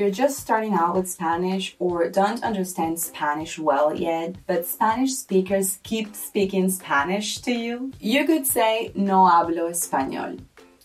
You're just starting out with Spanish or don't understand Spanish well yet, but Spanish speakers keep speaking Spanish to you? You could say, no hablo español.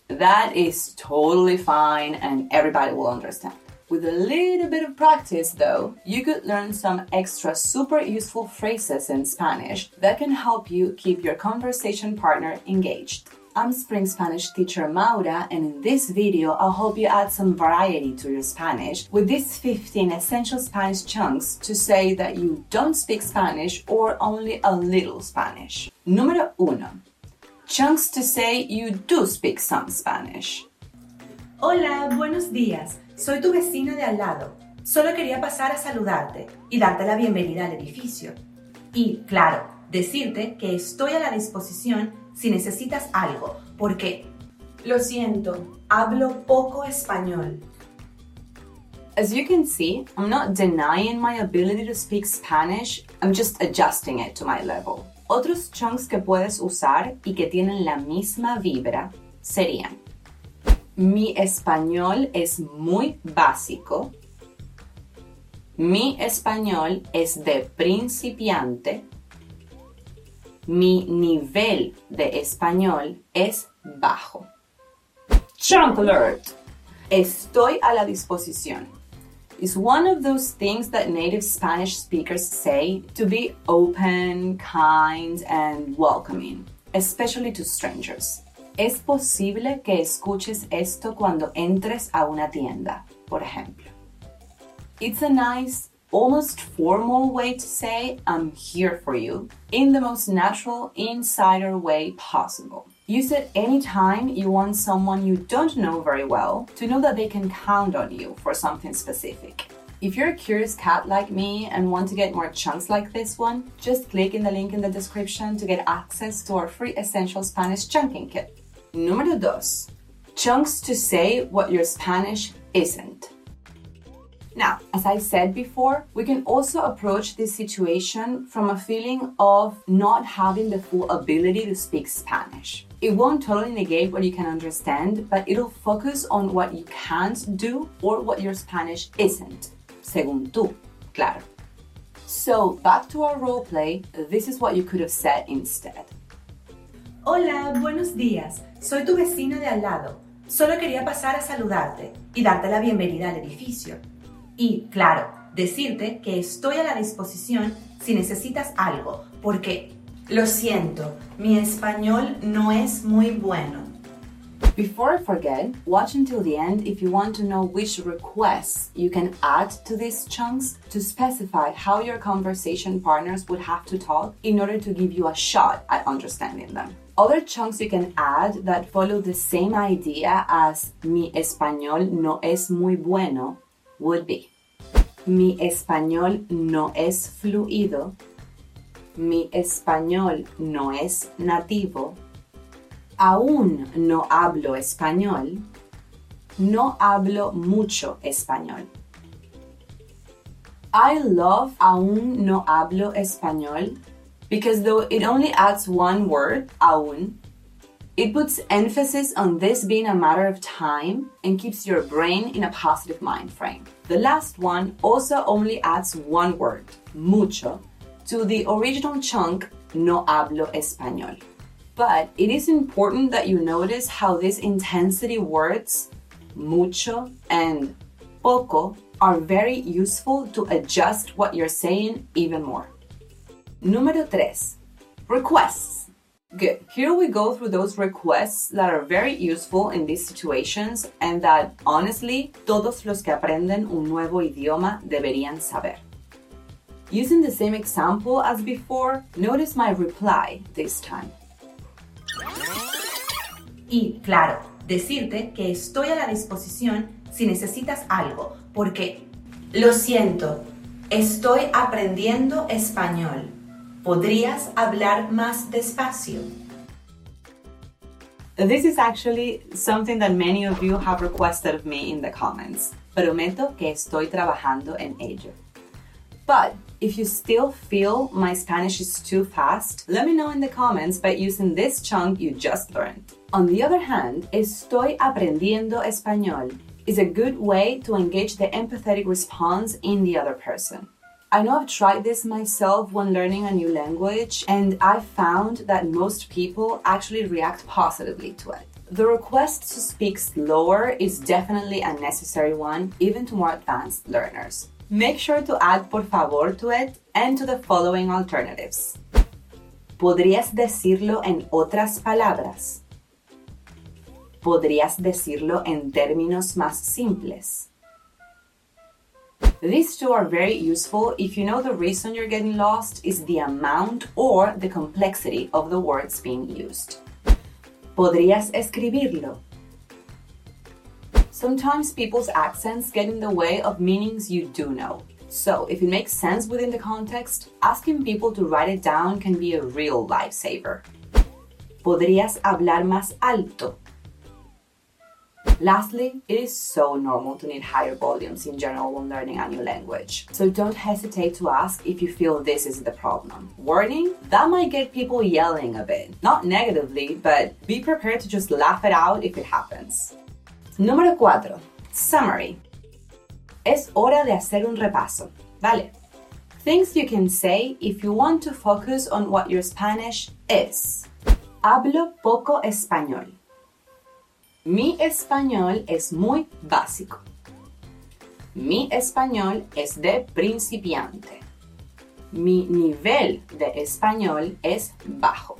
That is totally fine and everybody will understand. With a little bit of practice, though, you could learn some extra super useful phrases in Spanish that can help you keep your conversation partner engaged. I'm Spring Spanish teacher Maura, and in this video, I'll help you add some variety to your Spanish with these 15 essential Spanish chunks to say that you don't speak Spanish or only a little Spanish. Número uno. Chunks to say you do speak some Spanish. Hola, buenos días. Soy tu vecino de al lado. Solo quería pasar a saludarte y darte la bienvenida al edificio. Y, claro, decirte que estoy a la disposición si necesitas algo, porque lo siento, hablo poco español. As you can see, I'm not denying my ability to speak Spanish, I'm just adjusting it to my level. Otros chunks que puedes usar y que tienen la misma vibra serían Mi español es muy básico. Mi español es de principiante. Mi nivel de español es bajo. Chunk alert! Estoy a la disposición. Is one of those things that native Spanish speakers say to be open, kind, and welcoming, especially to strangers. Es posible que escuches esto cuando entres a una tienda, por ejemplo. It's a nice almost formal way to say I'm here for you in the most natural insider way possible. Use it anytime you want someone you don't know very well to know that they can count on you for something specific. If you're a curious cat like me and want to get more chunks like this one, just click in the link in the description to get access to our free Essential Spanish Chunking Kit. Número dos. Chunks to say what your Spanish isn't. Now, as I said before, we can also approach this situation from a feeling of not having the full ability to speak Spanish. It won't totally negate what you can understand, but it'll focus on what you can't do or what your Spanish isn't. Según tú, claro. So, back to our role play, this is what you could have said instead. Hola, buenos días. Soy tu vecino de al lado. Solo quería pasar a saludarte y darte la bienvenida al edificio. Y, claro, decirte que estoy a la disposición si necesitas algo, porque, lo siento, mi español no es muy bueno. Before I forget, watch until the end if you want to know which requests you can add to these chunks to specify how your conversation partners would have to talk in order to give you a shot at understanding them. Other chunks you can add that follow the same idea as mi español no es muy bueno would be Mi español no es fluido. Mi español no es nativo. Aún no hablo español. No hablo mucho español. I love aún no hablo español because though it only adds one word, aún, it puts emphasis on this being a matter of time and keeps your brain in a positive mind frame. The last one also only adds one word, mucho, to the original chunk no hablo español. But it is important that you notice how these intensity words, mucho and poco, are very useful to adjust what you're saying even more. Número 3. Requests. Good. Here we go through those requests that are very useful in these situations and that honestly todos los que aprenden un nuevo idioma deberían saber. Using the same example as before, notice my reply this time. Y claro, decirte que estoy a la disposición si necesitas algo, porque lo siento, estoy aprendiendo español ¿Podrías hablar más despacio? This is actually something that many of you have requested of me in the comments. Prometo que estoy trabajando en ello. But if you still feel my Spanish is too fast, let me know in the comments by using this chunk you just learned. On the other hand, estoy aprendiendo español is a good way to engage the empathetic response in the other person. I know I've tried this myself when learning a new language, and I found that most people actually react positively to it. The request to speak slower is definitely a necessary one, even to more advanced learners. Make sure to add por favor to it and to the following alternatives. ¿Podrías decirlo en otras palabras? ¿Podrías decirlo en términos más simples? These two are very useful if you know the reason you're getting lost is the amount or the complexity of the words being used. ¿Podrías escribirlo? Sometimes people's accents get in the way of meanings you do know. So, if it makes sense within the context, asking people to write it down can be a real lifesaver. ¿Podrías hablar más alto? Lastly, it is so normal to need higher volumes in general when learning a new language. So don't hesitate to ask if you feel this is the problem. Warning, that might get people yelling a bit. Not negatively, but be prepared to just laugh it out if it happens. Número 4. Summary. Es hora de hacer un repaso. Vale. Things you can say if you want to focus on what your Spanish is. Hablo poco español. Mi español es muy básico. Mi español es de principiante. Mi nivel de español es bajo.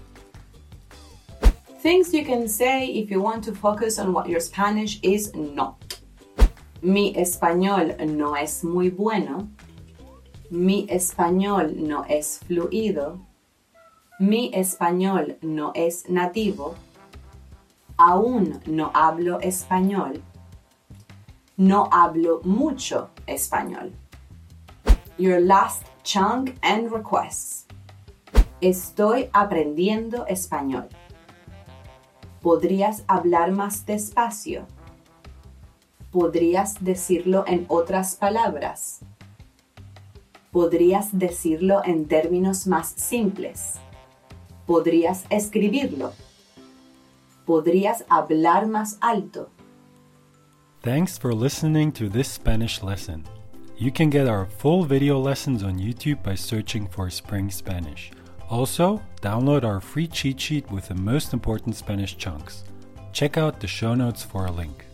Things you can say if you want to focus on what your Spanish is not. Mi español no es muy bueno. Mi español no es fluido. Mi español no es nativo aún no hablo español. No hablo mucho español. Your last chunk and requests. Estoy aprendiendo español. ¿Podrías hablar más despacio? ¿Podrías decirlo en otras palabras? ¿Podrías decirlo en términos más simples? ¿Podrías escribirlo? ¿Podrías hablar más alto? Thanks for listening to this Spanish lesson. You can get our full video lessons on YouTube by searching for Spring Spanish. Also, download our free cheat sheet with the most important Spanish chunks. Check out the show notes for a link.